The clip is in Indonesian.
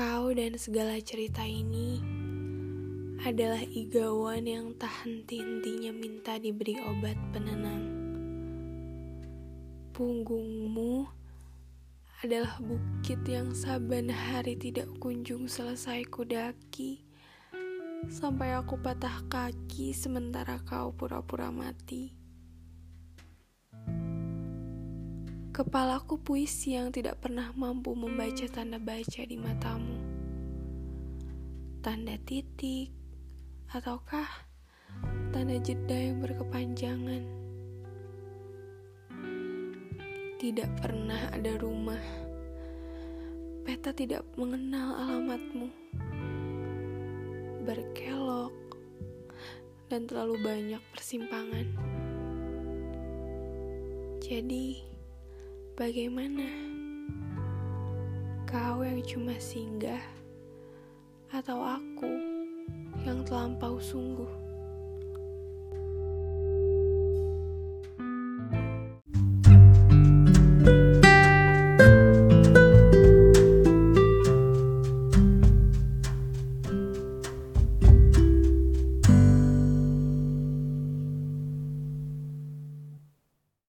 dan segala cerita ini adalah igawan yang tak henti-hentinya minta diberi obat penenang. Punggungmu adalah bukit yang saban hari tidak kunjung selesai kudaki sampai aku patah kaki sementara kau pura-pura mati. Kepalaku puisi yang tidak pernah mampu membaca tanda baca di matamu. Tanda titik, ataukah tanda jeda yang berkepanjangan? Tidak pernah ada rumah. Peta tidak mengenal alamatmu. Berkelok dan terlalu banyak persimpangan. Jadi, Bagaimana? Kau yang cuma singgah atau aku yang terlampau sungguh?